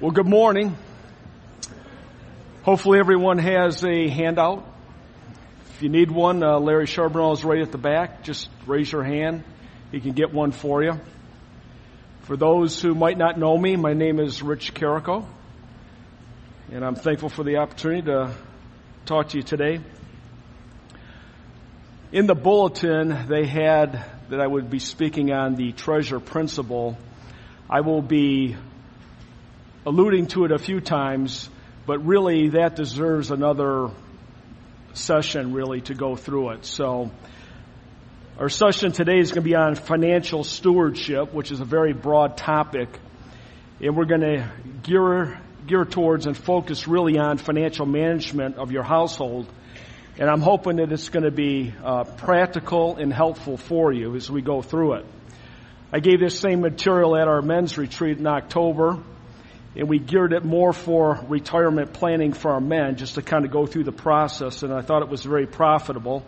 Well, good morning. Hopefully everyone has a handout. If you need one, uh, Larry Charbonneau is right at the back. Just raise your hand. He can get one for you. For those who might not know me, my name is Rich Carrico, and I'm thankful for the opportunity to talk to you today. In the bulletin, they had that I would be speaking on the treasure principle. I will be alluding to it a few times, but really that deserves another session really to go through it. So our session today is going to be on financial stewardship, which is a very broad topic. And we're going to gear, gear towards and focus really on financial management of your household. And I'm hoping that it's going to be uh, practical and helpful for you as we go through it. I gave this same material at our men's retreat in October and we geared it more for retirement planning for our men just to kind of go through the process and I thought it was very profitable.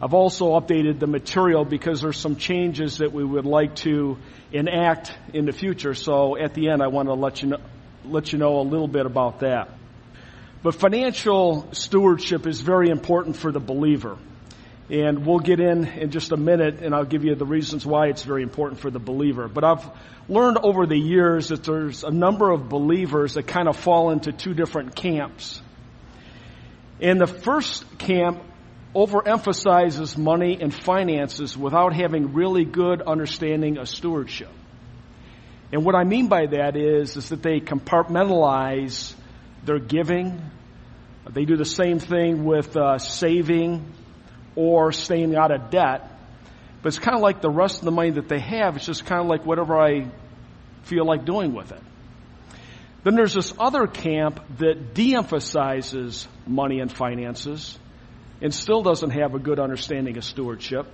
I've also updated the material because there's some changes that we would like to enact in the future. So at the end, I want to let you know, let you know a little bit about that. But financial stewardship is very important for the believer. And we'll get in in just a minute and I'll give you the reasons why it's very important for the believer. But I've learned over the years that there's a number of believers that kind of fall into two different camps. And the first camp overemphasizes money and finances without having really good understanding of stewardship. And what I mean by that is, is that they compartmentalize their giving. They do the same thing with uh, saving or staying out of debt. But it's kind of like the rest of the money that they have. It's just kind of like whatever I feel like doing with it. Then there's this other camp that de-emphasizes money and finances and still doesn't have a good understanding of stewardship.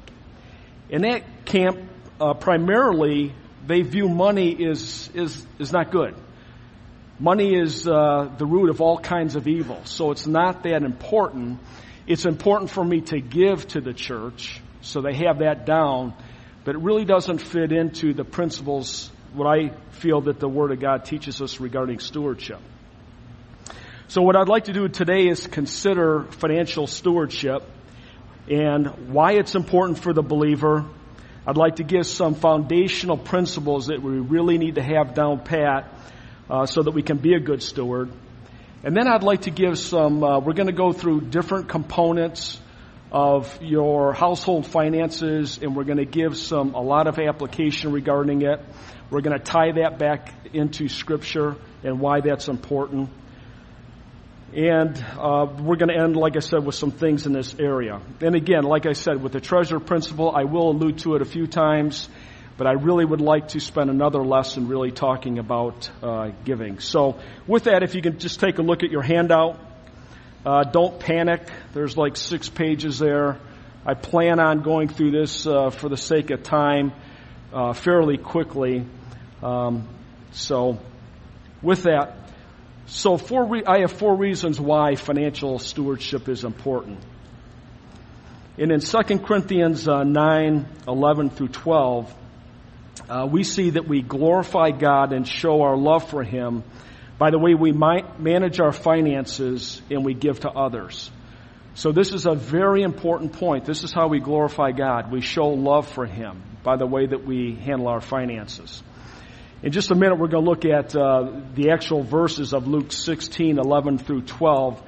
In that camp, uh, primarily, they view money is, is, is not good. Money is uh, the root of all kinds of evil, so it's not that important. It's important for me to give to the church, so they have that down, but it really doesn't fit into the principles, what I feel that the Word of God teaches us regarding stewardship. So what I'd like to do today is consider financial stewardship and why it's important for the believer. I'd like to give some foundational principles that we really need to have down pat uh, so that we can be a good steward. And then I'd like to give some, uh, we're going to go through different components of your household finances and we're going to give some, a lot of application regarding it. We're going to tie that back into scripture and why that's important. And uh, we're going to end, like I said, with some things in this area. And again, like I said, with the treasure principle, I will allude to it a few times but I really would like to spend another lesson really talking about uh, giving. So with that, if you can just take a look at your handout, uh, don't panic. There's like six pages there. I plan on going through this uh, for the sake of time uh, fairly quickly. Um, so with that, so four re- I have four reasons why financial stewardship is important. And in 2 Corinthians uh, 9, 11 through 12, uh, we see that we glorify God and show our love for Him by the way we manage our finances and we give to others. So this is a very important point. This is how we glorify God. We show love for Him by the way that we handle our finances. In just a minute, we're going to look at uh, the actual verses of Luke 16, 11 through 12.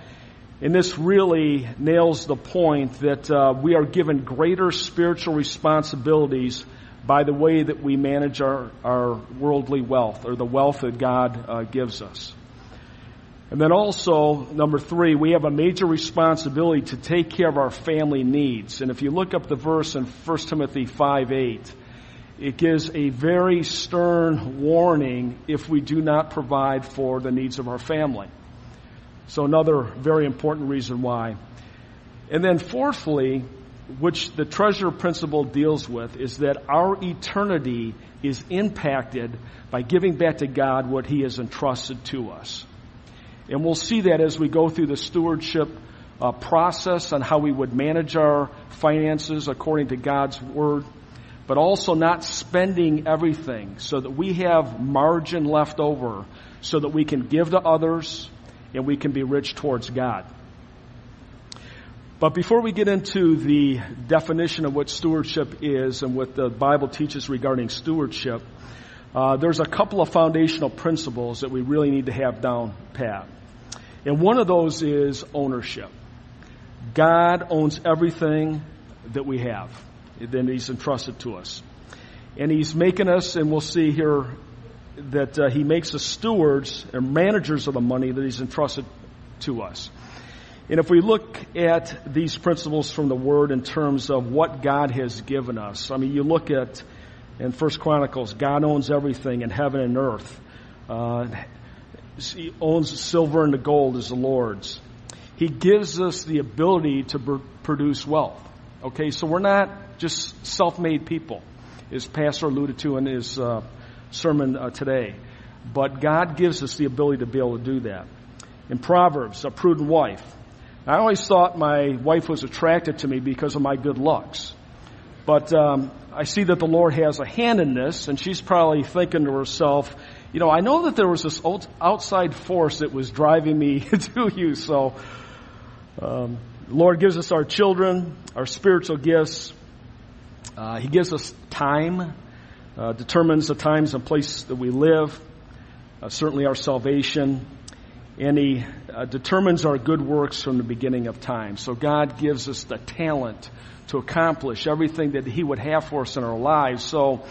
And this really nails the point that uh, we are given greater spiritual responsibilities by the way that we manage our, our worldly wealth or the wealth that God uh, gives us. And then also, number three, we have a major responsibility to take care of our family needs. And if you look up the verse in 1 Timothy 5 8, it gives a very stern warning if we do not provide for the needs of our family. So another very important reason why. And then fourthly, which the treasure principle deals with is that our eternity is impacted by giving back to God what He has entrusted to us. And we'll see that as we go through the stewardship uh, process on how we would manage our finances according to God's Word. but also not spending everything so that we have margin left over so that we can give to others and we can be rich towards God. But before we get into the definition of what stewardship is and what the Bible teaches regarding stewardship, uh, there's a couple of foundational principles that we really need to have down pat. And one of those is ownership. God owns everything that we have that He's entrusted to us. And He's making us, and we'll see here that uh, He makes us stewards and managers of the money that He's entrusted to us. And if we look at these principles from the Word in terms of what God has given us, I mean, you look at in First Chronicles, God owns everything in heaven and earth. Uh, he owns silver and the gold is the Lord's. He gives us the ability to pr- produce wealth. Okay, so we're not just self-made people, as Pastor alluded to in his uh, sermon uh, today. But God gives us the ability to be able to do that. In Proverbs, a prudent wife I always thought my wife was attracted to me because of my good looks. But um, I see that the Lord has a hand in this, and she's probably thinking to herself, you know, I know that there was this old outside force that was driving me to you. So, um, Lord gives us our children, our spiritual gifts. Uh, he gives us time, uh, determines the times and place that we live. Uh, certainly our salvation and he uh, determines our good works from the beginning of time. So God gives us the talent to accomplish everything that he would have for us in our lives. So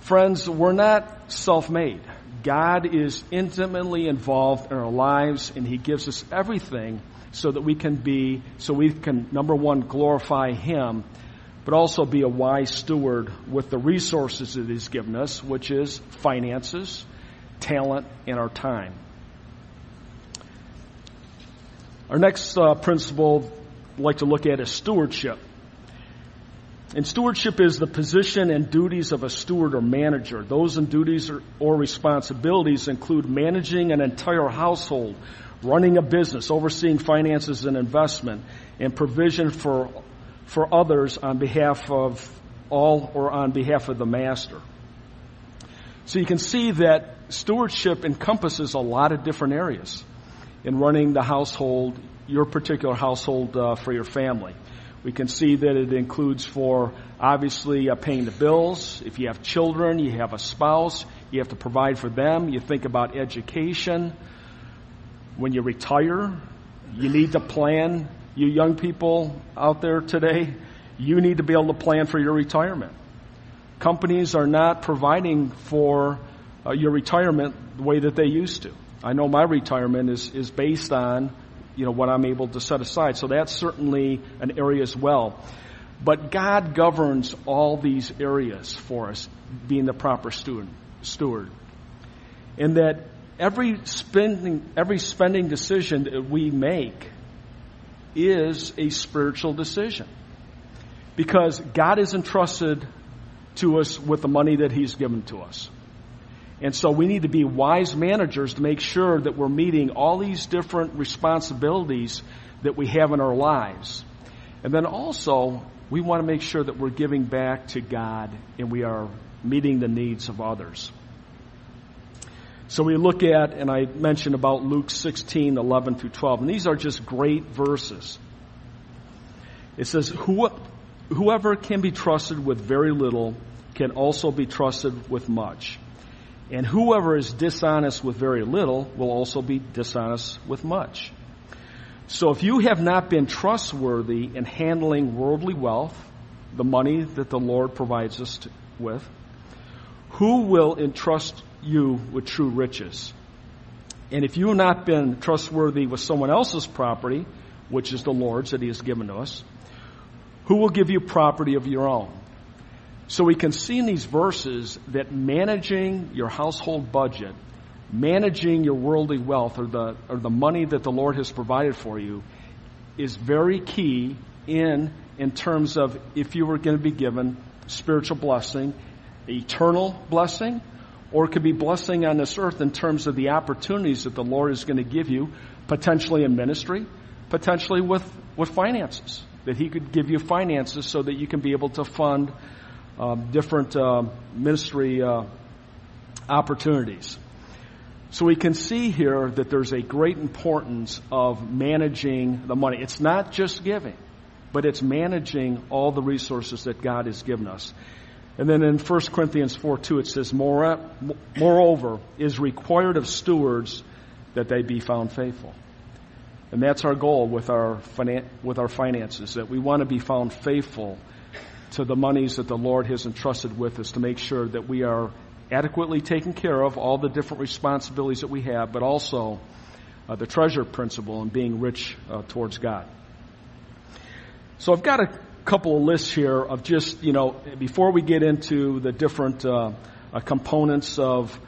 friends, we're not self-made. God is intimately involved in our lives and he gives us everything so that we can be, so we can, number one, glorify him, but also be a wise steward with the resources that he's given us, which is finances, talent, and our time. Our next uh, principle I'd like to look at is stewardship. And stewardship is the position and duties of a steward or manager. Those and duties or, or responsibilities include managing an entire household, running a business, overseeing finances and investment, and provision for, for others on behalf of all or on behalf of the master. So you can see that stewardship encompasses a lot of different areas in running the household, your particular household uh, for your family. We can see that it includes for obviously uh, paying the bills. If you have children, you have a spouse, you have to provide for them. You think about education. When you retire, you need to plan. You young people out there today, you need to be able to plan for your retirement. Companies are not providing for uh, your retirement the way that they used to. I know my retirement is, is based on, you know, what I'm able to set aside. So that's certainly an area as well. But God governs all these areas for us, being the proper steward. steward. And that every spending, every spending decision that we make is a spiritual decision. Because God is entrusted to us with the money that He's given to us. And so we need to be wise managers to make sure that we're meeting all these different responsibilities that we have in our lives. And then also, we want to make sure that we're giving back to God and we are meeting the needs of others. So we look at, and I mentioned about Luke 16, 11 through 12, and these are just great verses. It says, whoever can be trusted with very little can also be trusted with much. And whoever is dishonest with very little will also be dishonest with much. So if you have not been trustworthy in handling worldly wealth, the money that the Lord provides us to, with, who will entrust you with true riches? And if you have not been trustworthy with someone else's property, which is the Lord's that He has given to us, who will give you property of your own? So we can see in these verses that managing your household budget, managing your worldly wealth or the, or the money that the Lord has provided for you is very key in, in terms of if you were going to be given spiritual blessing, eternal blessing, or it could be blessing on this earth in terms of the opportunities that the Lord is going to give you, potentially in ministry, potentially with, with finances. That He could give you finances so that you can be able to fund um, different uh, ministry uh, opportunities. So we can see here that there's a great importance of managing the money. It's not just giving, but it's managing all the resources that God has given us. And then in 1 Corinthians 4 2, it says, Moreover, is required of stewards that they be found faithful. And that's our goal with our, finan- with our finances, that we want to be found faithful to the monies that the Lord has entrusted with us to make sure that we are adequately taken care of, all the different responsibilities that we have, but also uh, the treasure principle and being rich uh, towards God. So I've got a couple of lists here of just, you know, before we get into the different uh, uh components of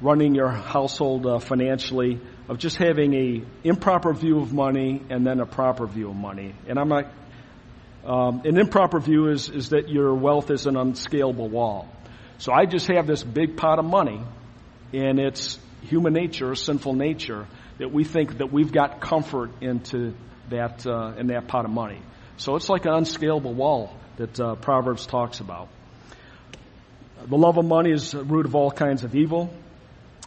running your household uh, financially, of just having a improper view of money and then a proper view of money. And I'm not, um, an improper view is, is that your wealth is an unscalable wall. So I just have this big pot of money and it's human nature, sinful nature, that we think that we've got comfort into that, uh, in that pot of money. So it's like an unscalable wall that uh, Proverbs talks about. The love of money is the root of all kinds of evil.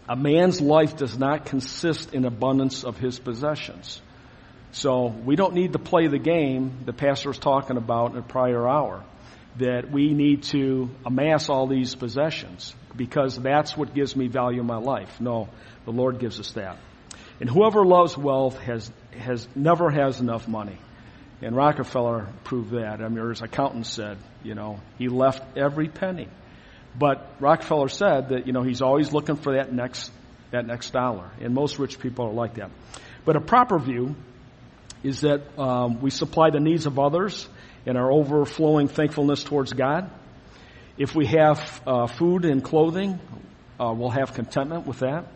A man's life does not consist in abundance of his possessions. So we don't need to play the game the pastor was talking about in a prior hour, that we need to amass all these possessions because that's what gives me value in my life. No, the Lord gives us that. And whoever loves wealth has, has, never has enough money. And Rockefeller proved that. I mean, his accountant said, you know, he left every penny. But Rockefeller said that, you know, he's always looking for that next, that next dollar. And most rich people are like that. But a proper view is that um, we supply the needs of others in our overflowing thankfulness towards God. If we have uh, food and clothing, uh, we'll have contentment with that.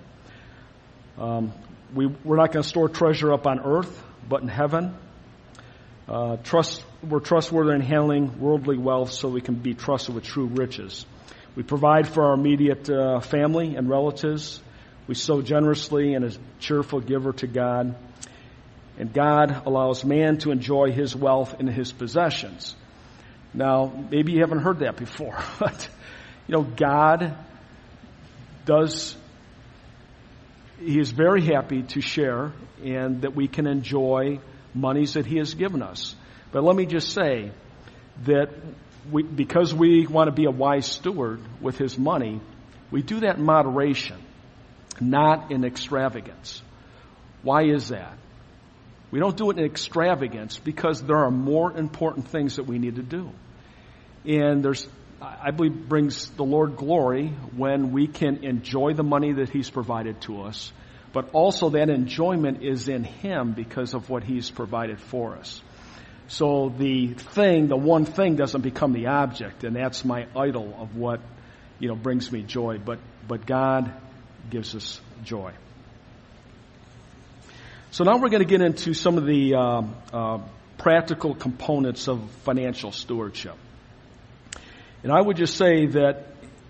Um, we, we're not going to store treasure up on earth, but in heaven. Uh, trust, we're trustworthy in handling worldly wealth so we can be trusted with true riches. We provide for our immediate uh, family and relatives. We sow generously and a cheerful giver to God. And God allows man to enjoy his wealth and his possessions. Now, maybe you haven't heard that before, but, you know, God does, He is very happy to share and that we can enjoy monies that He has given us. But let me just say that we, because we want to be a wise steward with his money, we do that in moderation, not in extravagance. Why is that? We don't do it in extravagance because there are more important things that we need to do. And there's, I believe, brings the Lord glory when we can enjoy the money that He's provided to us, but also that enjoyment is in Him because of what He's provided for us. So the thing, the one thing doesn't become the object, and that's my idol of what, you know, brings me joy. But, but God gives us joy. So now we're going to get into some of the uh, uh, practical components of financial stewardship. And I would just say that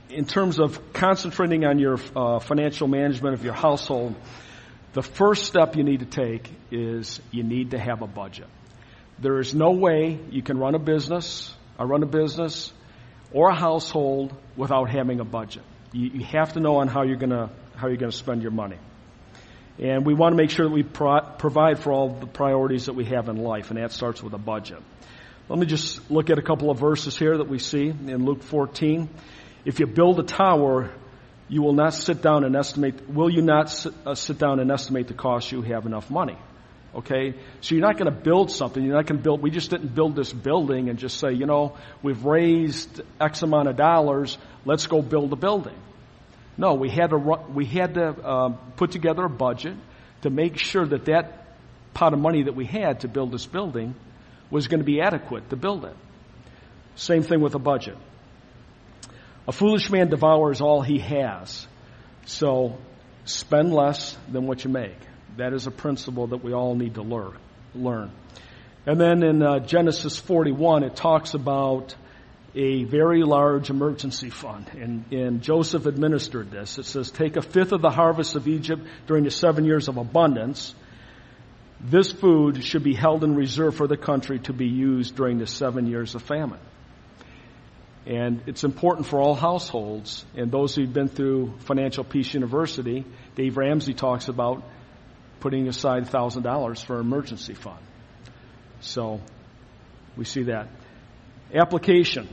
in terms of concentrating on your uh, financial management of your household, the first step you need to take is you need to have a budget. There is no way you can run a business, or run a business, or a household without having a budget. You, you have to know on how you're gonna how you're gonna spend your money. And we want to make sure that we pro- provide for all the priorities that we have in life, and that starts with a budget. Let me just look at a couple of verses here that we see in Luke 14. If you build a tower, you will not sit down and estimate, will you not sit, uh, sit down and estimate the cost you have enough money? Okay? So you're not going to build something. You're not going to build, we just didn't build this building and just say, you know, we've raised X amount of dollars, let's go build a building. No, we had to, we had to uh, put together a budget to make sure that that pot of money that we had to build this building was going to be adequate to build it. Same thing with a budget. A foolish man devours all he has. So spend less than what you make. That is a principle that we all need to learn. And then in uh, Genesis 41, it talks about a very large emergency fund. And, and Joseph administered this. It says, take a fifth of the harvest of Egypt during the seven years of abundance. This food should be held in reserve for the country to be used during the seven years of famine. And it's important for all households and those who've been through Financial Peace University. Dave Ramsey talks about putting aside $1,000 for an emergency fund. So we see that. Application.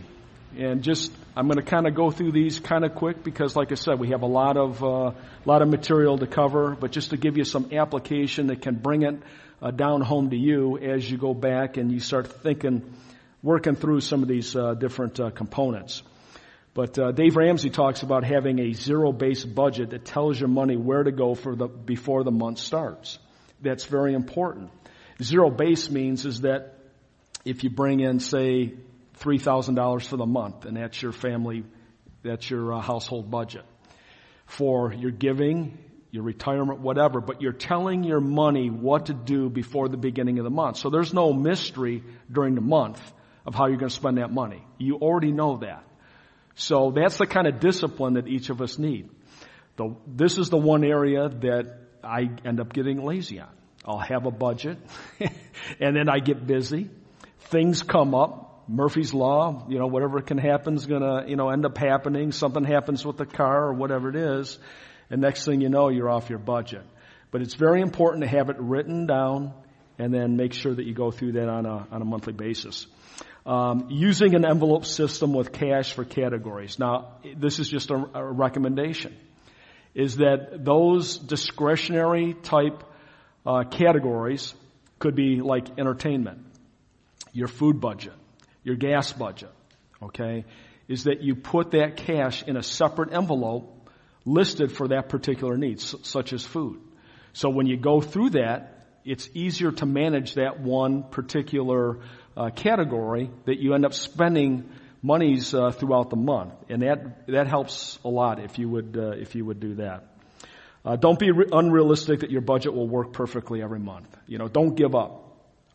And just, I'm going to kind of go through these kind of quick because like I said, we have a lot of, uh, a lot of material to cover, but just to give you some application that can bring it uh, down home to you as you go back and you start thinking, working through some of these uh, different uh, components. But uh, Dave Ramsey talks about having a zero-based budget that tells your money where to go for the before the month starts. That's very important. Zero base means is that if you bring in, say, three thousand dollars for the month, and that's your family, that's your uh, household budget for your giving, your retirement, whatever. But you're telling your money what to do before the beginning of the month. So there's no mystery during the month of how you're going to spend that money. You already know that. So that's the kind of discipline that each of us need. The, this is the one area that I end up getting lazy on. I'll have a budget and then I get busy. Things come up. Murphy's Law, you know, whatever can happen is gonna, you know, end up happening. Something happens with the car or whatever it is. And next thing you know, you're off your budget. But it's very important to have it written down and then make sure that you go through that on a, on a monthly basis. Um, using an envelope system with cash for categories. Now, this is just a, a recommendation. Is that those discretionary type uh, categories could be like entertainment, your food budget, your gas budget. Okay, is that you put that cash in a separate envelope listed for that particular need, such as food. So when you go through that, it's easier to manage that one particular uh, category that you end up spending monies uh, throughout the month, and that that helps a lot if you would uh, if you would do that. Uh, don't be re- unrealistic that your budget will work perfectly every month. You know, don't give up.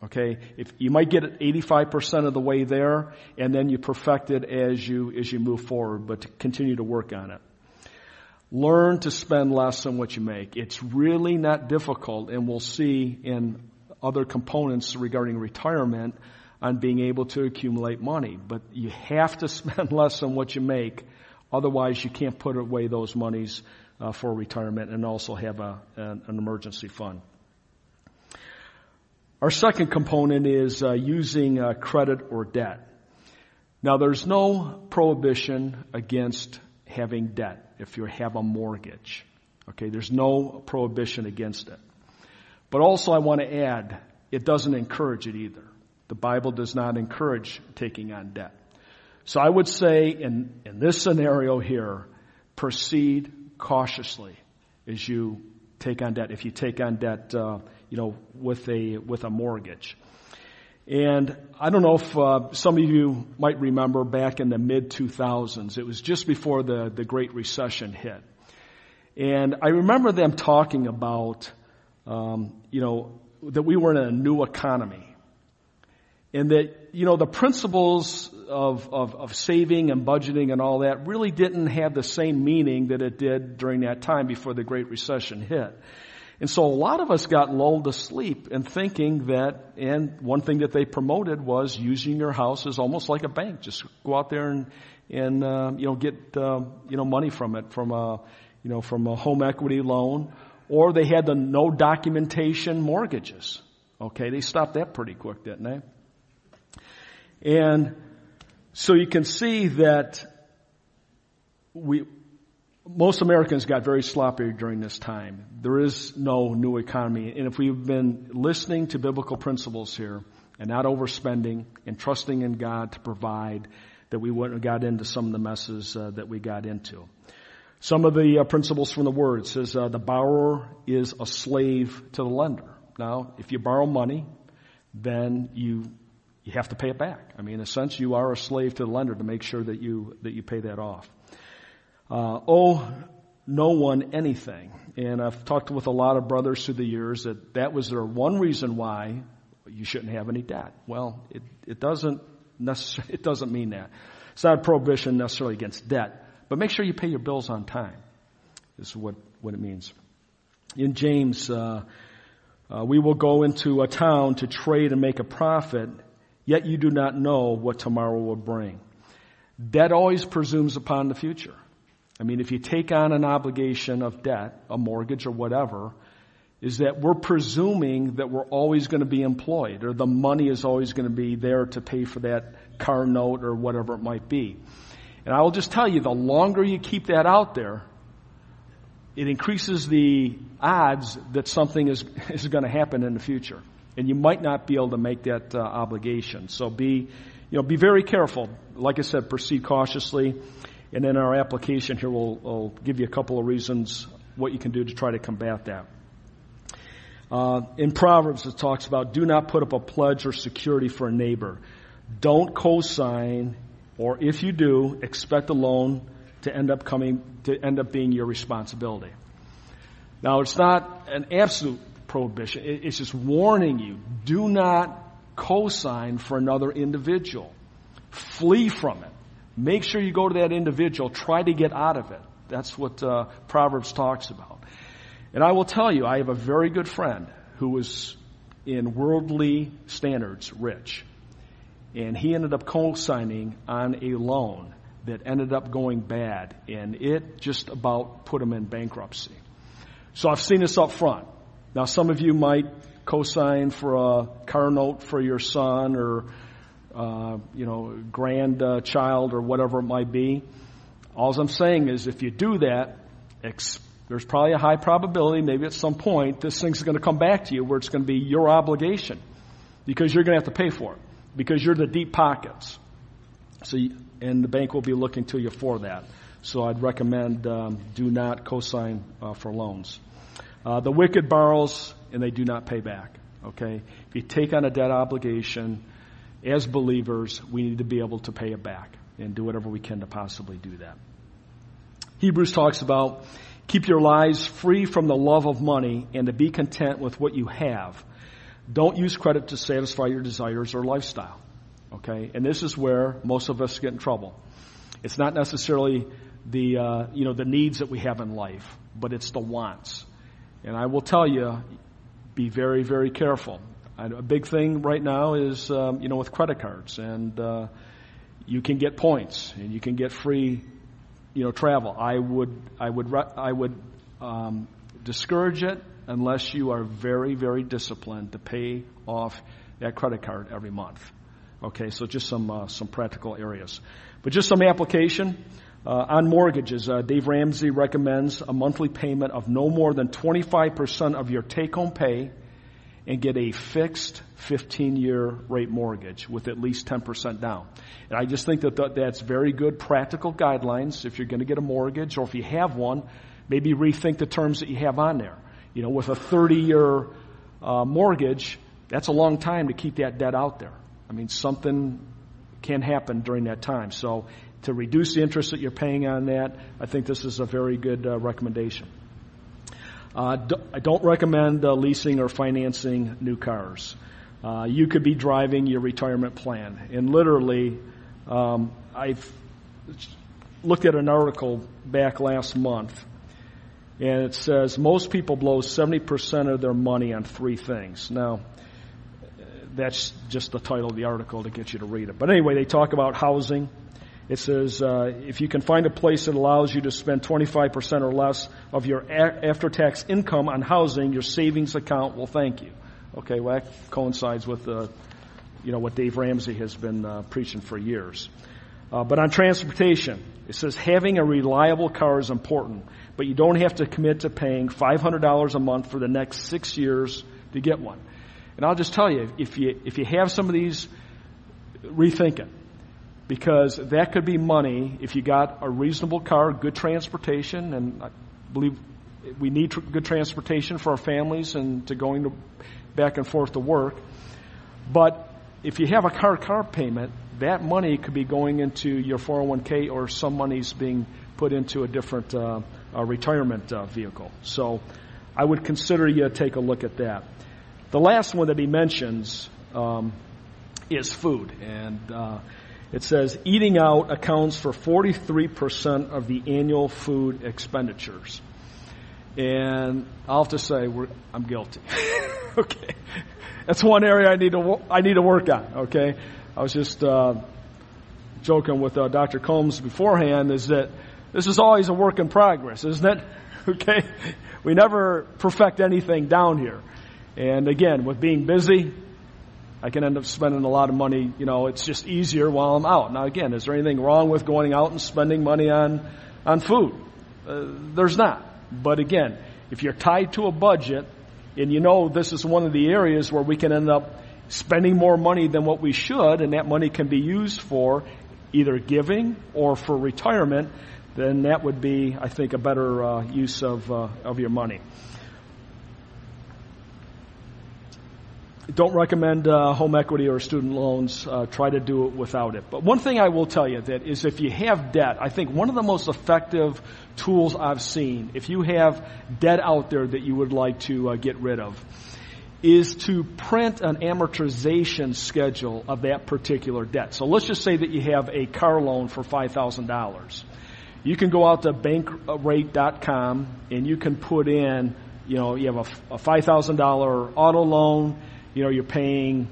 Okay, if you might get 85% of the way there, and then you perfect it as you as you move forward, but to continue to work on it. Learn to spend less than what you make. It's really not difficult, and we'll see in other components regarding retirement on being able to accumulate money. But you have to spend less than what you make. Otherwise, you can't put away those monies uh, for retirement and also have a, an, an, emergency fund. Our second component is uh, using uh, credit or debt. Now, there's no prohibition against having debt if you have a mortgage. Okay, there's no prohibition against it. But also, I want to add, it doesn't encourage it either. The Bible does not encourage taking on debt. So I would say in, in this scenario here, proceed cautiously as you take on debt. If you take on debt, uh, you know, with a with a mortgage. And I don't know if uh, some of you might remember back in the mid 2000s. It was just before the the Great Recession hit, and I remember them talking about, um, you know, that we were in a new economy and that, you know, the principles of, of, of, saving and budgeting and all that really didn't have the same meaning that it did during that time before the Great Recession hit. And so a lot of us got lulled to sleep in thinking that, and one thing that they promoted was using your house as almost like a bank. Just go out there and, and, uh, you know, get, uh, you know, money from it, from a, you know, from a home equity loan. Or they had the no documentation mortgages. Okay, they stopped that pretty quick, didn't they? And so you can see that we, most Americans got very sloppy during this time. There is no new economy. And if we've been listening to biblical principles here and not overspending and trusting in God to provide, that we wouldn't have got into some of the messes uh, that we got into. Some of the uh, principles from the word says uh, the borrower is a slave to the lender. Now, if you borrow money, then you you have to pay it back. I mean, in a sense, you are a slave to the lender to make sure that you that you pay that off. Uh, owe no one anything, and I've talked with a lot of brothers through the years that that was their one reason why you shouldn't have any debt. Well, it it doesn't necessarily it doesn't mean that. It's not a prohibition necessarily against debt, but make sure you pay your bills on time. Is what what it means. In James. Uh, uh, we will go into a town to trade and make a profit yet you do not know what tomorrow will bring. Debt always presumes upon the future. I mean, if you take on an obligation of debt, a mortgage or whatever, is that we're presuming that we're always going to be employed or the money is always going to be there to pay for that car note or whatever it might be. And I will just tell you, the longer you keep that out there, it increases the odds that something is, is going to happen in the future. And you might not be able to make that uh, obligation. So be, you know, be very careful. Like I said, proceed cautiously. And in our application here, we'll, we'll give you a couple of reasons what you can do to try to combat that. Uh, in Proverbs, it talks about do not put up a pledge or security for a neighbor. Don't co-sign, or if you do, expect a loan to end up coming to end up being your responsibility. Now, it's not an absolute prohibition. It's just warning you: do not co-sign for another individual. Flee from it. Make sure you go to that individual. Try to get out of it. That's what uh, Proverbs talks about. And I will tell you, I have a very good friend who was in worldly standards rich. And he ended up co-signing on a loan that ended up going bad and it just about put him in bankruptcy. So I've seen this up front. Now some of you might co-sign for a car note for your son or, uh, you know, grandchild or whatever it might be. All I'm saying is if you do that, expect there's probably a high probability, maybe at some point, this thing's going to come back to you where it's going to be your obligation because you're going to have to pay for it because you're the deep pockets. So, you, and the bank will be looking to you for that. So I'd recommend um, do not co-sign uh, for loans. Uh, the wicked borrows and they do not pay back. Okay, if you take on a debt obligation, as believers, we need to be able to pay it back and do whatever we can to possibly do that. Hebrews talks about Keep your lives free from the love of money and to be content with what you have. Don't use credit to satisfy your desires or lifestyle. Okay? And this is where most of us get in trouble. It's not necessarily the, uh, you know, the needs that we have in life, but it's the wants. And I will tell you, be very, very careful. A big thing right now is, um, you know, with credit cards and, uh, you can get points and you can get free you know, travel. I would, I would, I would um, discourage it unless you are very, very disciplined to pay off that credit card every month. Okay, so just some uh, some practical areas, but just some application uh, on mortgages. Uh, Dave Ramsey recommends a monthly payment of no more than 25% of your take-home pay, and get a fixed 15-year rate mortgage with at least 10% down. And I just think that that's very good practical guidelines if you're going to get a mortgage or if you have one, maybe rethink the terms that you have on there. You know, with a 30-year uh, mortgage, that's a long time to keep that debt out there. I mean, something can happen during that time. So to reduce the interest that you're paying on that, I think this is a very good uh, recommendation. Uh, I don't recommend uh, leasing or financing new cars. Uh, you could be driving your retirement plan. And literally, um, I've looked at an article back last month, and it says most people blow 70% of their money on three things. Now, that's just the title of the article to get you to read it. But anyway, they talk about housing. It says, uh, if you can find a place that allows you to spend 25% or less of your a- after-tax income on housing, your savings account will thank you. Okay, well that coincides with uh, you know what Dave Ramsey has been uh, preaching for years. Uh, but on transportation, it says having a reliable car is important, but you don't have to commit to paying $500 a month for the next six years to get one. And I'll just tell you, if you if you have some of these, rethink it, because that could be money if you got a reasonable car, good transportation, and I believe we need tr- good transportation for our families and to going to back and forth to work. But if you have a car car payment, that money could be going into your 401k or some money's being put into a different uh, retirement uh, vehicle. So I would consider you take a look at that. The last one that he mentions um, is food, and uh, it says eating out accounts for 43% of the annual food expenditures. And I'll have to say, I'm guilty. okay. That's one area I need to, I need to work on. Okay. I was just, uh, joking with uh, Dr. Combs beforehand is that this is always a work in progress, isn't it? okay? We never perfect anything down here. And again, with being busy, I can end up spending a lot of money. You know, it's just easier while I'm out. Now again, is there anything wrong with going out and spending money on, on food? Uh, there's not. But again, if you're tied to a budget and you know this is one of the areas where we can end up spending more money than what we should and that money can be used for either giving or for retirement, then that would be, I think, a better uh, use of, uh, of your money. Don't recommend uh, home equity or student loans. Uh, try to do it without it. But one thing I will tell you that is if you have debt, I think one of the most effective tools I've seen, if you have debt out there that you would like to uh, get rid of, is to print an amortization schedule of that particular debt. So let's just say that you have a car loan for $5,000. You can go out to bankrate.com and you can put in, you know, you have a, a $5,000 auto loan, you know, you're paying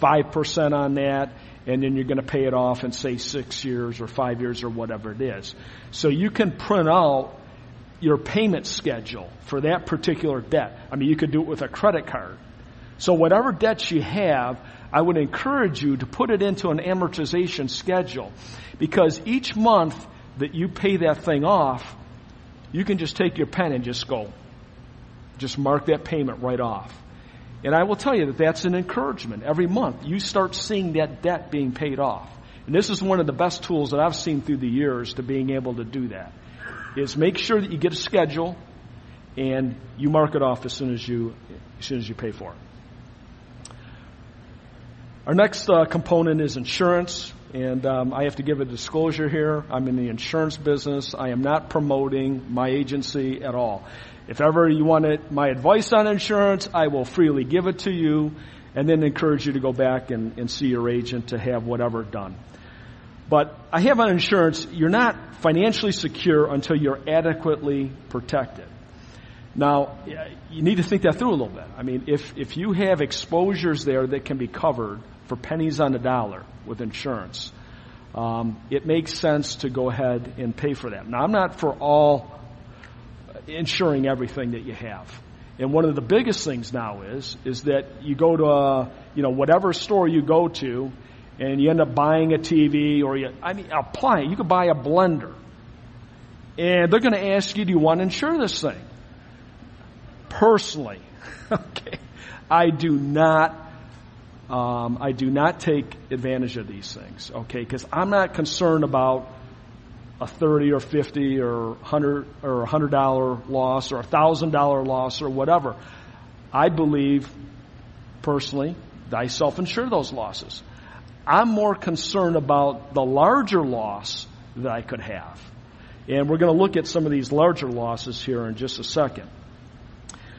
5% on that, and then you're going to pay it off in say six years or five years or whatever it is. So you can print out your payment schedule for that particular debt. I mean, you could do it with a credit card. So whatever debts you have, I would encourage you to put it into an amortization schedule because each month that you pay that thing off, you can just take your pen and just go, just mark that payment right off. And I will tell you that that's an encouragement. Every month you start seeing that debt being paid off. And this is one of the best tools that I've seen through the years to being able to do that. Is make sure that you get a schedule and you mark it off as soon as you as soon as you pay for it. Our next uh, component is insurance. And um, I have to give a disclosure here. I'm in the insurance business. I am not promoting my agency at all. If ever you wanted my advice on insurance, I will freely give it to you and then encourage you to go back and, and see your agent to have whatever done. But I have on insurance, you're not financially secure until you're adequately protected. Now, you need to think that through a little bit. I mean, if, if you have exposures there that can be covered for pennies on the dollar with insurance, um, it makes sense to go ahead and pay for that. Now, I'm not for all insuring everything that you have. And one of the biggest things now is, is that you go to a, you know, whatever store you go to, and you end up buying a TV or you, I mean, apply. You could buy a blender. And they're going to ask you, do you want to insure this thing? Personally, okay, I do not, um, I do not take advantage of these things, okay, because I'm not concerned about a 30 or 50 or 100 or 100 dollar loss or a thousand dollar loss or whatever. I believe personally that I self-insure those losses. I'm more concerned about the larger loss that I could have. And we're going to look at some of these larger losses here in just a second.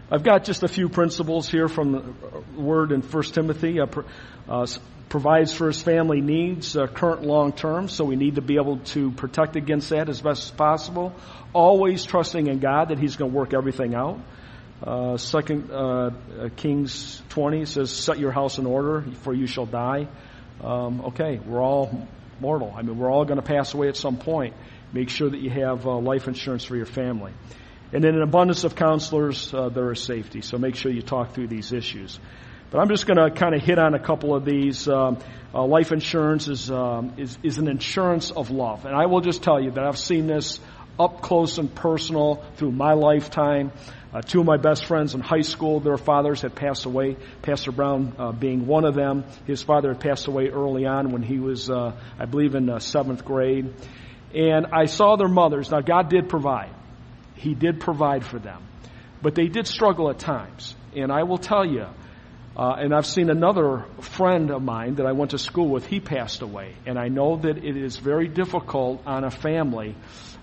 I've got just a few principles here from the word in 1 Timothy. Uh, uh, provides for his family needs, uh, current long term, so we need to be able to protect against that as best as possible. Always trusting in God that he's going to work everything out. Uh, second uh, Kings 20 says, set your house in order, for you shall die. Um, okay, we're all mortal. I mean, we're all going to pass away at some point. Make sure that you have life insurance for your family. And in an abundance of counselors, uh, there is safety. So make sure you talk through these issues. But I'm just going to kind of hit on a couple of these. Um, uh, life insurance is, um, is, is an insurance of love, and I will just tell you that I've seen this up close and personal through my lifetime. Uh, two of my best friends in high school, their fathers had passed away. Pastor Brown uh, being one of them. His father had passed away early on when he was, uh, I believe, in uh, seventh grade. And I saw their mothers. Now, God did provide. He did provide for them. But they did struggle at times. And I will tell you, uh, and I've seen another friend of mine that I went to school with, he passed away. And I know that it is very difficult on a family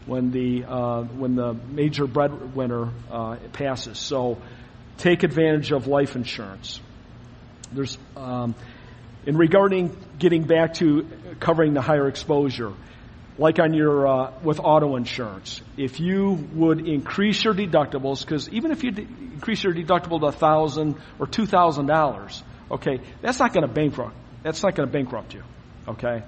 when the, uh, when the major breadwinner uh, passes. So take advantage of life insurance. There's, um, in regarding getting back to covering the higher exposure, like on your uh, with auto insurance, if you would increase your deductibles, because even if you de- increase your deductible to a thousand or two thousand dollars, okay, that's not going to bankrupt. That's not going to bankrupt you, okay.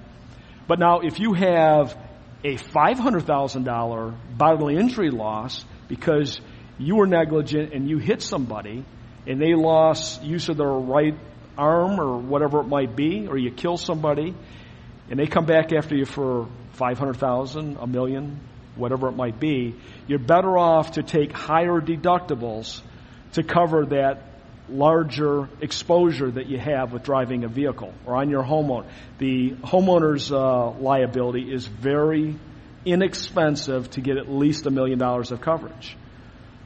But now, if you have a $500,000 bodily injury loss because you were negligent and you hit somebody and they lost use of their right arm or whatever it might be, or you kill somebody and they come back after you for 500,000, a million, whatever it might be, you're better off to take higher deductibles to cover that larger exposure that you have with driving a vehicle or on your homeowner. The homeowner's uh, liability is very inexpensive to get at least a million dollars of coverage.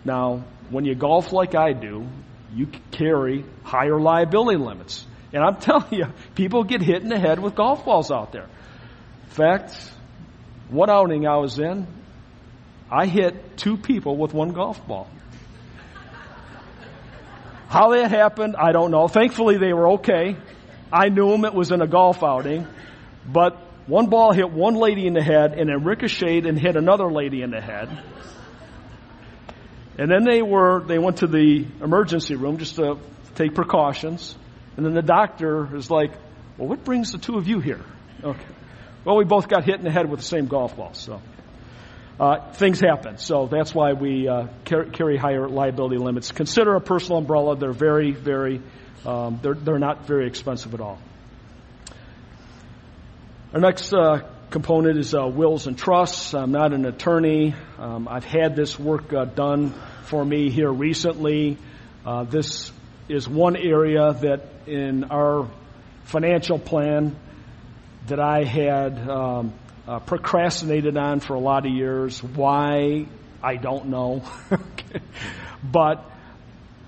Now, when you golf like I do, you carry higher liability limits. And I'm telling you, people get hit in the head with golf balls out there. In fact, one outing I was in, I hit two people with one golf ball. How that happened, I don't know. Thankfully, they were okay. I knew them. It was in a golf outing. But one ball hit one lady in the head and then ricocheted and hit another lady in the head. And then they were, they went to the emergency room just to take precautions. And then the doctor is like, well, what brings the two of you here? Okay. Well, we both got hit in the head with the same golf ball, so. Uh, things happen. So that's why we uh, carry, higher liability limits. Consider a personal umbrella. They're very, very, um, they're, they're not very expensive at all. Our next uh, component is uh, wills and trusts. I'm not an attorney. Um, I've had this work uh, done for me here recently. Uh, this is one area that in our financial plan that I had um, uh, procrastinated on for a lot of years. Why? I don't know. but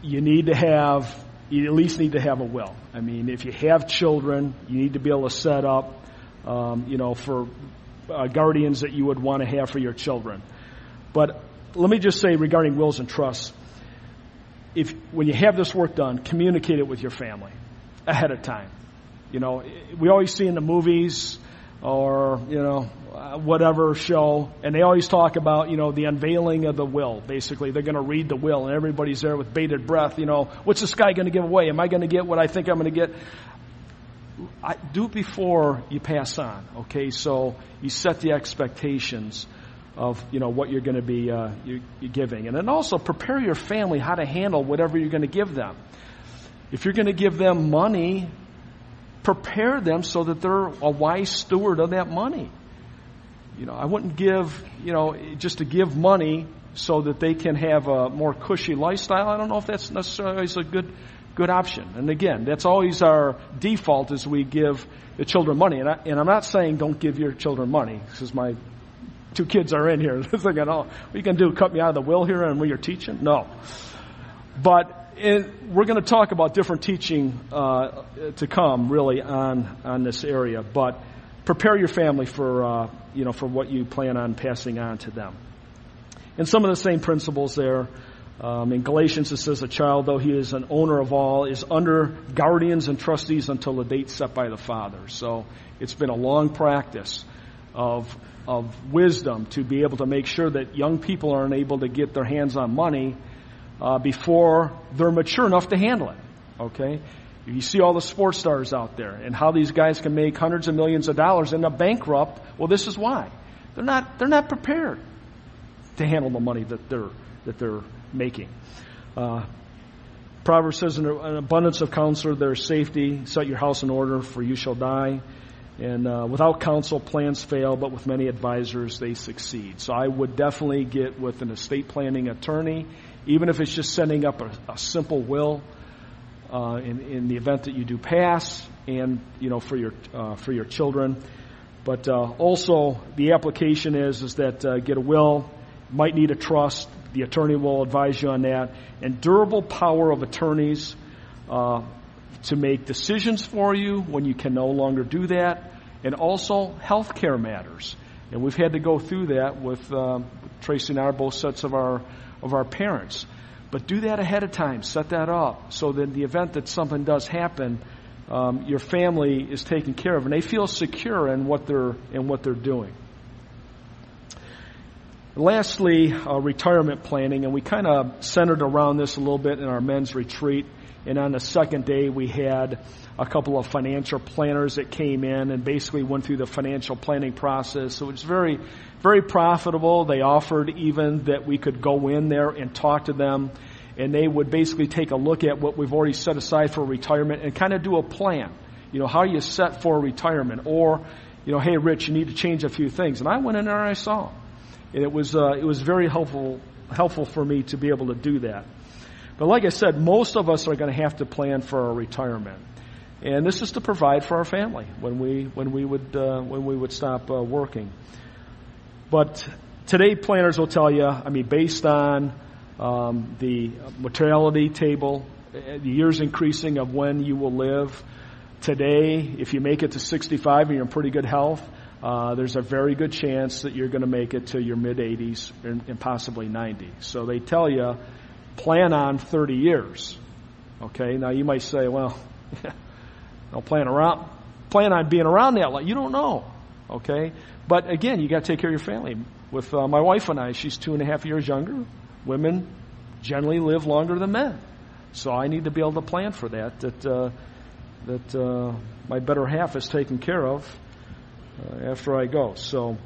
you need to have, you at least need to have a will. I mean, if you have children, you need to be able to set up, um, you know, for uh, guardians that you would want to have for your children. But let me just say regarding wills and trusts, if when you have this work done, communicate it with your family ahead of time. You know, we always see in the movies or, you know, uh, whatever show, and they always talk about, you know, the unveiling of the will. Basically, they're going to read the will, and everybody's there with bated breath. You know, what's this guy going to give away? Am I going to get what I think I'm going to get? I, do it before you pass on. Okay, so you set the expectations of you know what you're going to be uh, you, giving, and then also prepare your family how to handle whatever you're going to give them. If you're going to give them money, prepare them so that they're a wise steward of that money. You know, I wouldn't give, you know, just to give money so that they can have a more cushy lifestyle. I don't know if that's necessarily a good, good option. And again, that's always our default as we give the children money. And, I, and I'm not saying don't give your children money because my two kids are in here thinking, oh, you can do, cut me out of the will here and when you're teaching? No. But we're going to talk about different teaching uh, to come, really, on on this area. But prepare your family for uh, you know for what you plan on passing on to them. And some of the same principles there. Um, in Galatians, it says, "A child, though he is an owner of all, is under guardians and trustees until the date set by the father." So it's been a long practice of of wisdom to be able to make sure that young people aren't able to get their hands on money uh, before they're mature enough to handle it. Okay? You see all the sports stars out there and how these guys can make hundreds of millions of dollars and end up bankrupt. Well, this is why. They're not, they're not prepared to handle the money that they're, that they're making. Uh, Proverbs says, an abundance of counsel there is safety. Set your house in order, for you shall die. And uh, without counsel, plans fail, but with many advisors, they succeed. So I would definitely get with an estate planning attorney even if it's just setting up a, a simple will uh, in, in, the event that you do pass, and you know for your uh, for your children. But uh, also the application is is that uh, get a will, might need a trust. The attorney will advise you on that, and durable power of attorneys uh, to make decisions for you when you can no longer do that, and also health care matters. And we've had to go through that with um, Tracy and I, both sets of our of our parents. But do that ahead of time. Set that up so that in the event that something does happen, um, your family is taken care of and they feel secure in what they're in what they're doing. Lastly, uh, retirement planning, and we kind of centered around this a little bit in our men's retreat. And on the second day, we had a couple of financial planners that came in and basically went through the financial planning process. So it's very, very profitable. They offered even that we could go in there and talk to them and they would basically take a look at what we've already set aside for retirement and kind of do a plan. You know, how you set for retirement or, you know, hey Rich, you need to change a few things. And I went in there and I saw. And it was, uh, it was very helpful, helpful for me to be able to do that. But like I said, most of us are going to have to plan for our retirement. And this is to provide for our family when we, when we would, uh, when we would stop uh, working. But today planners will tell you, I mean, based on um, the mortality table, the years increasing of when you will live. Today, if you make it to 65 and you're in pretty good health, uh, there's a very good chance that you're going to make it to your mid 80s and, and possibly 90. So they tell you, plan on 30 years. Okay, now you might say, well, don't plan around, plan on being around that long. You don't know. Okay, but again, you got to take care of your family. With uh, my wife and I, she's two and a half years younger. Women generally live longer than men, so I need to be able to plan for that. That uh, that uh, my better half is taken care of uh, after I go. So,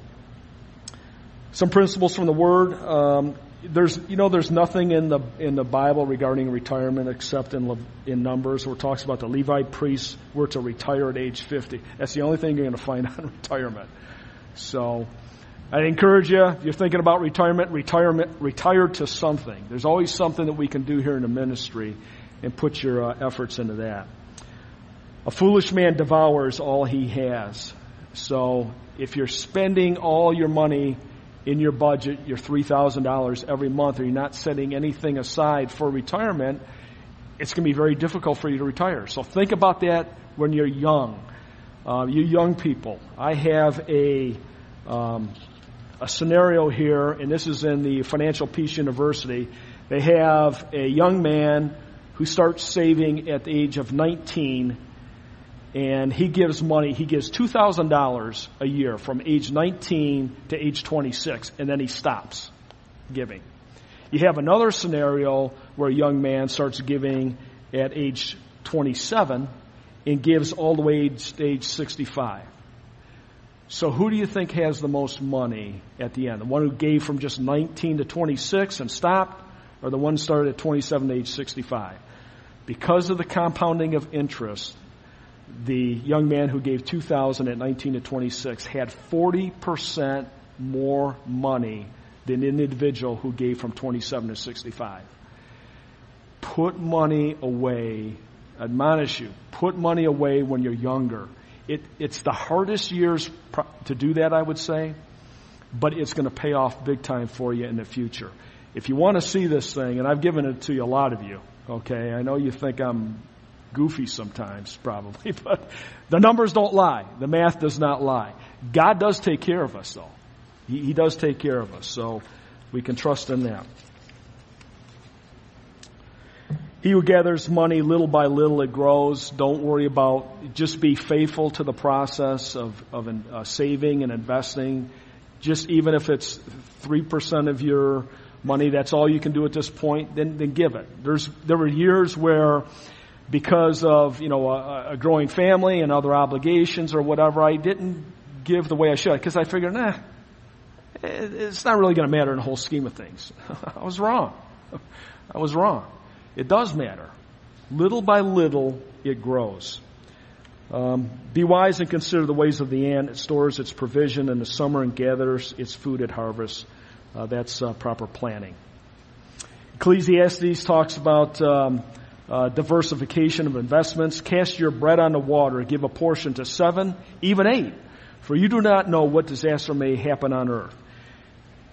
some principles from the Word. Um, there's, you know, there's nothing in the in the Bible regarding retirement except in in Numbers where it talks about the Levite priests were to retire at age 50. That's the only thing you're going to find on retirement. So, I encourage you, if you're thinking about retirement, retirement, retire to something. There's always something that we can do here in the ministry and put your uh, efforts into that. A foolish man devours all he has. So if you're spending all your money in your budget, your $3,000 every month, or you're not setting anything aside for retirement, it's going to be very difficult for you to retire. So think about that when you're young. Uh, you young people, I have a um, a scenario here, and this is in the Financial Peace University. They have a young man who starts saving at the age of 19, and he gives money. He gives $2,000 a year from age 19 to age 26, and then he stops giving. You have another scenario where a young man starts giving at age 27 and gives all the way to age 65. So who do you think has the most money at the end? The one who gave from just 19 to 26 and stopped, or the one started at 27 to age 65? Because of the compounding of interest, the young man who gave 2000 at 19 to 26 had 40% more money than an individual who gave from 27 to 65. Put money away. Admonish you. Put money away when you're younger it, it's the hardest years to do that, I would say, but it's going to pay off big time for you in the future. If you want to see this thing, and I've given it to you, a lot of you, okay, I know you think I'm goofy sometimes, probably, but the numbers don't lie. The math does not lie. God does take care of us, though. He, he does take care of us, so we can trust in that. He who gathers money little by little, it grows. Don't worry about, just be faithful to the process of, of uh, saving and investing. Just even if it's 3% of your money, that's all you can do at this point, then, then give it. There's, there were years where because of, you know, a, a growing family and other obligations or whatever, I didn't give the way I should because I figured, nah, it's not really going to matter in the whole scheme of things. I was wrong. I was wrong. It does matter. Little by little, it grows. Um, be wise and consider the ways of the ant. It stores its provision in the summer and gathers its food at harvest. Uh, that's uh, proper planning. Ecclesiastes talks about um, uh, diversification of investments. Cast your bread on the water. Give a portion to seven, even eight. For you do not know what disaster may happen on earth.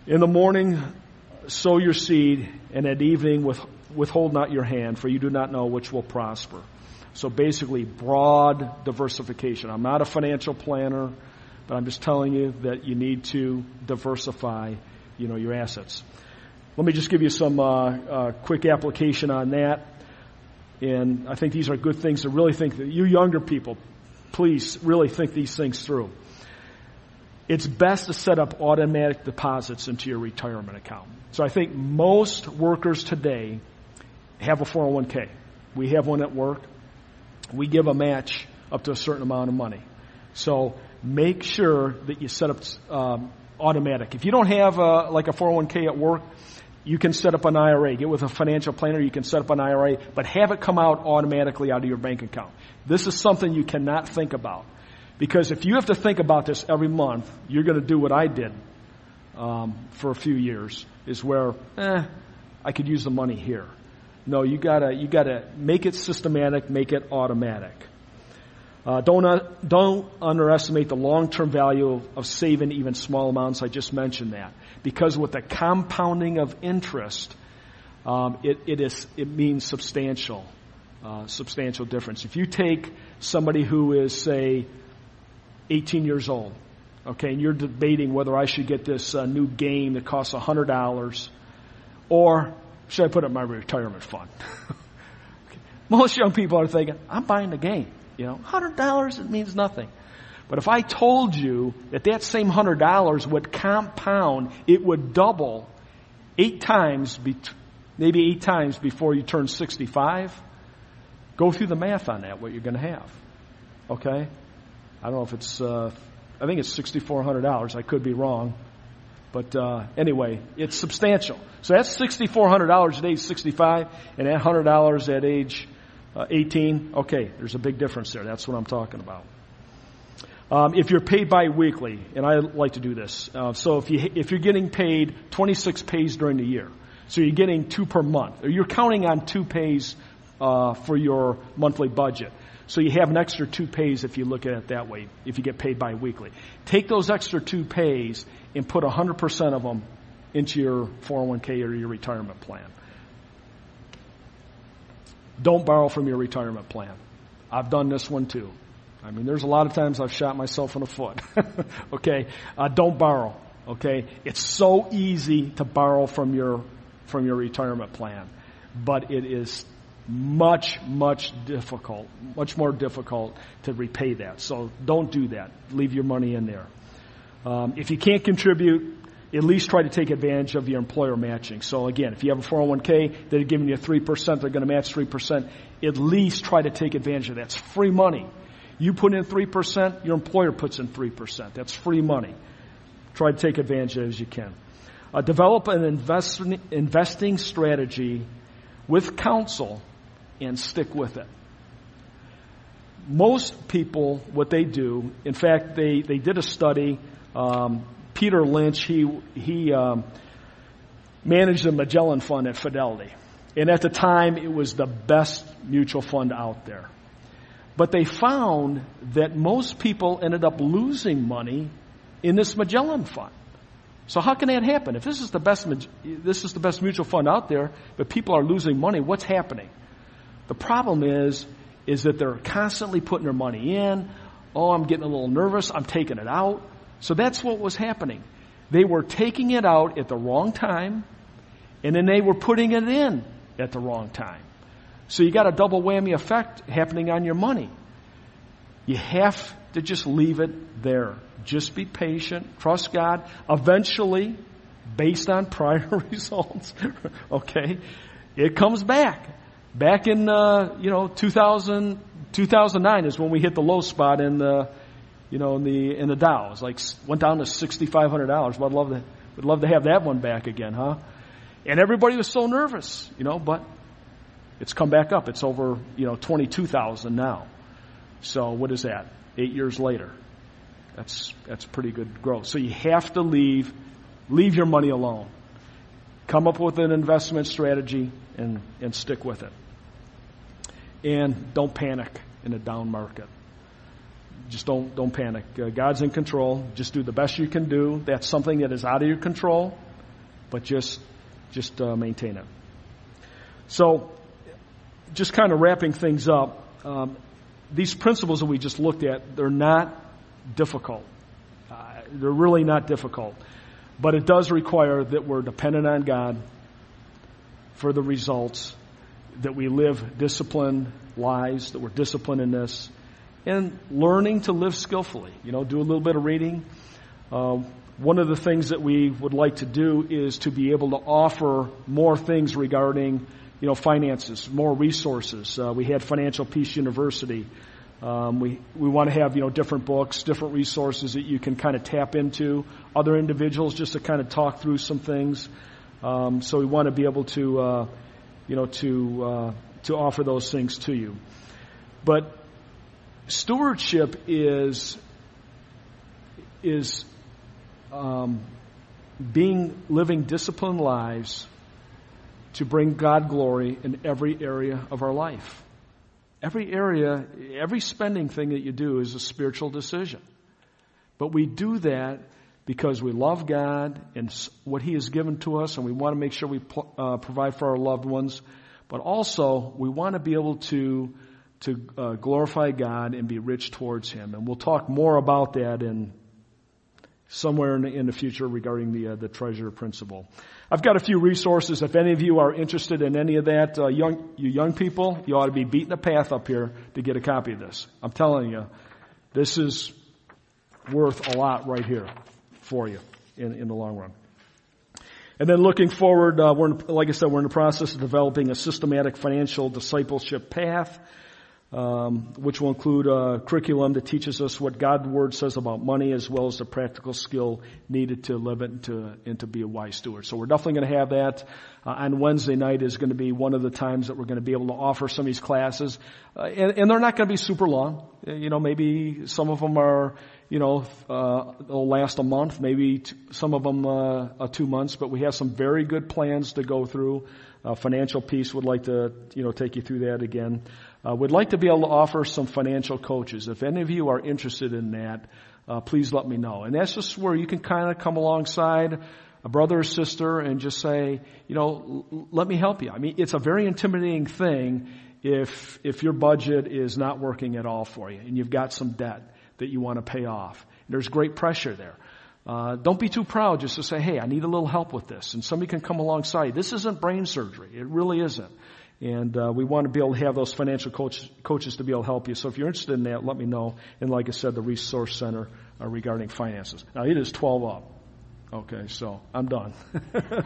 In the morning, sow your seed, and at evening, with withhold not your hand, for you do not know which will prosper. So basically, broad diversification. I'm not a financial planner, but I'm just telling you that you need to diversify, you know, your assets. Let me just give you some uh, uh, quick application on that. And I think these are good things to really think that you younger people, please really think these things through. it's best to set up automatic deposits into your retirement account. So I think most workers today have a 401k. We have one at work. We give a match up to a certain amount of money. So make sure that you set up um, automatic. If you don't have a, like a 401k at work, you can set up an IRA. Get with a financial planner, you can set up an IRA, but have it come out automatically out of your bank account. This is something you cannot think about. Because if you have to think about this every month, you're going to do what I did um, for a few years, is where, eh, I could use the money here. No, you gotta, you gotta make it systematic, make it automatic. Uh, don't, uh, don't underestimate the long-term value of, of saving even small amounts. I just mentioned that. Because with the compounding of interest, um, it, it, is, it means substantial, uh, substantial difference. If you take somebody who is, say, 18 years old, okay, and you're debating whether I should get this uh, new game that costs $100 or should I put it in my retirement fund? okay. Most young people are thinking, I'm buying the game. You know, $100, it means nothing. But if I told you that that same $100 would compound, it would double eight times, maybe eight times before you turn 65, go through the math on that, what you're going to have. Okay? I don't know if it's, uh, I think it's $6,400. I could be wrong. But uh, anyway, it's substantial. So that's $6,400 at age 65 and that $100 at age uh, 18. Okay, there's a big difference there. That's what I'm talking about. Um, if you're paid biweekly, and I like to do this, uh, so if you if you're getting paid 26 pays during the year, so you're getting two per month, or you're counting on two pays uh, for your monthly budget. So you have an extra two pays if you look at it that way, if you get paid biweekly. Take those extra two pays and put 100% of them into your 401k or your retirement plan. Don't borrow from your retirement plan. I've done this one too. I mean, there's a lot of times I've shot myself in the foot. okay, uh, don't borrow. Okay, it's so easy to borrow from your from your retirement plan, but it is much, much difficult, much more difficult to repay that. So don't do that. Leave your money in there. Um, if you can't contribute, at least try to take advantage of your employer matching. So again, if you have a 401k, they're giving you 3%, they're going to match 3%. At least try to take advantage of that. It's free money. You put in 3%, your employer puts in 3%. That's free money. Try to take advantage of it as you can. Uh, develop an invest, investing strategy with counsel and stick with it. Most people, what they do, in fact, they, they did a study. Um, Peter Lynch, he, he um, managed the Magellan Fund at Fidelity. And at the time, it was the best mutual fund out there. But they found that most people ended up losing money in this Magellan Fund. So how can that happen? If this is the best, this is the best mutual fund out there, but people are losing money, what's happening? The problem is, is that they're constantly putting their money in. Oh, I'm getting a little nervous. I'm taking it out. So that's what was happening. They were taking it out at the wrong time, and then they were putting it in at the wrong time. So you got a double whammy effect happening on your money. You have to just leave it there. Just be patient. Trust God. Eventually, based on prior results, okay, it comes back. Back in, uh, you know, 2000, 2009 is when we hit the low spot in the, you know, in the, in the Dow. It was like, went down to $6,500. Well, I'd love to, would love to have that one back again, huh? And everybody was so nervous, you know, but it's come back up. It's over, you know, 22,000 now. So what is that? Eight years later. That's, that's pretty good growth. So you have to leave, leave your money alone. Come up with an investment strategy and, and stick with it. And don't panic in a down market. Just don't, don't panic. Uh, God's in control. Just do the best you can do. That's something that is out of your control, but just, just uh, maintain it. So, just kind of wrapping things up, um, these principles that we just looked at, they're not difficult. Uh, they're really not difficult. But it does require that we're dependent on God for the results that we live disciplined lives, that we're disciplined in this, and learning to live skillfully. You know, do a little bit of reading. Uh, one of the things that we would like to do is to be able to offer more things regarding, you know, finances, more resources. Uh, we had Financial Peace University. Um, we we want to have you know different books, different resources that you can kind of tap into. Other individuals just to kind of talk through some things. Um, so we want to be able to, uh, you know, to uh, to offer those things to you. But stewardship is is um, being living disciplined lives to bring God glory in every area of our life. Every area, every spending thing that you do is a spiritual decision. But we do that because we love God and what He has given to us, and we want to make sure we uh, provide for our loved ones. But also, we want to be able to to uh, glorify God and be rich towards Him. And we'll talk more about that in somewhere in the, in the future regarding the uh, the treasure principle. I've got a few resources. If any of you are interested in any of that, uh, young you young people, you ought to be beating a path up here to get a copy of this. I'm telling you, this is worth a lot right here for you in, in the long run. And then looking forward, uh, we're in, like I said, we're in the process of developing a systematic financial discipleship path um, which will include a curriculum that teaches us what God's Word says about money, as well as the practical skill needed to live it and to, and to be a wise steward. So we're definitely going to have that. Uh, on Wednesday night is going to be one of the times that we're going to be able to offer some of these classes, uh, and, and, they're not going to be super long. Uh, you know, maybe some of them are, you know, uh, they'll last a month, maybe some of them uh, two months. But we have some very good plans to go through. Uh, financial peace would like to, you know, take you through that again. Uh, we'd like to be able to offer some financial coaches. If any of you are interested in that, uh, please let me know. And that's just where you can kind of come alongside a brother or sister and just say, you know, l- let me help you. I mean, it's a very intimidating thing if if your budget is not working at all for you and you've got some debt that you want to pay off. There's great pressure there. Uh, don't be too proud just to say, hey, I need a little help with this. And somebody can come alongside. This isn't brain surgery. It really isn't. And uh, we want to be able to have those financial coach, coaches to be able to help you. So if you're interested in that, let me know. And like I said, the resource center uh, regarding finances. Now it is 12 up. Okay, so I'm done.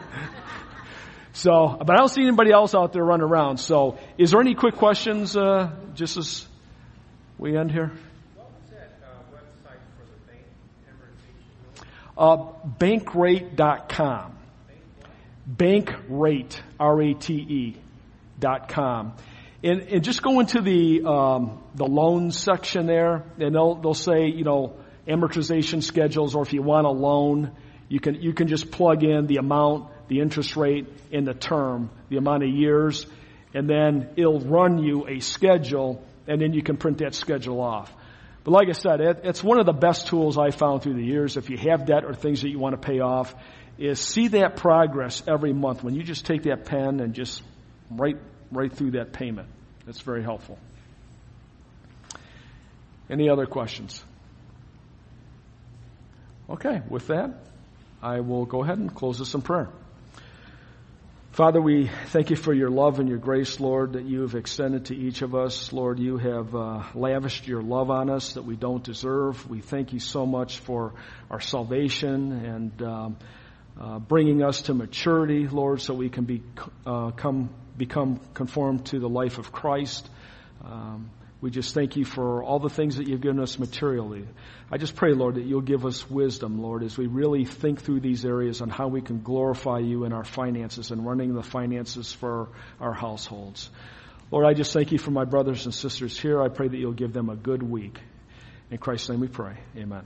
so, but I don't see anybody else out there running around. So, is there any quick questions? Uh, just as we end here. Uh, bankrate.com. Bankrate, R-A-T-E com. And, and just go into the, um, the loan section there and they'll, they'll say, you know, amortization schedules or if you want a loan, you can, you can just plug in the amount, the interest rate, and the term, the amount of years, and then it'll run you a schedule and then you can print that schedule off. But like I said, it, it's one of the best tools I found through the years. If you have debt or things that you want to pay off, is see that progress every month when you just take that pen and just write right through that payment. That's very helpful. Any other questions? Okay, with that, I will go ahead and close this in prayer. Father, we thank you for your love and your grace, Lord, that you have extended to each of us. Lord, you have uh, lavished your love on us that we don't deserve. We thank you so much for our salvation and um, uh, bringing us to maturity, Lord, so we can be, uh, come become conformed to the life of Christ. Um, we just thank you for all the things that you've given us materially. I just pray, Lord, that you'll give us wisdom, Lord, as we really think through these areas on how we can glorify you in our finances and running the finances for our households. Lord, I just thank you for my brothers and sisters here. I pray that you'll give them a good week. In Christ's name we pray. Amen.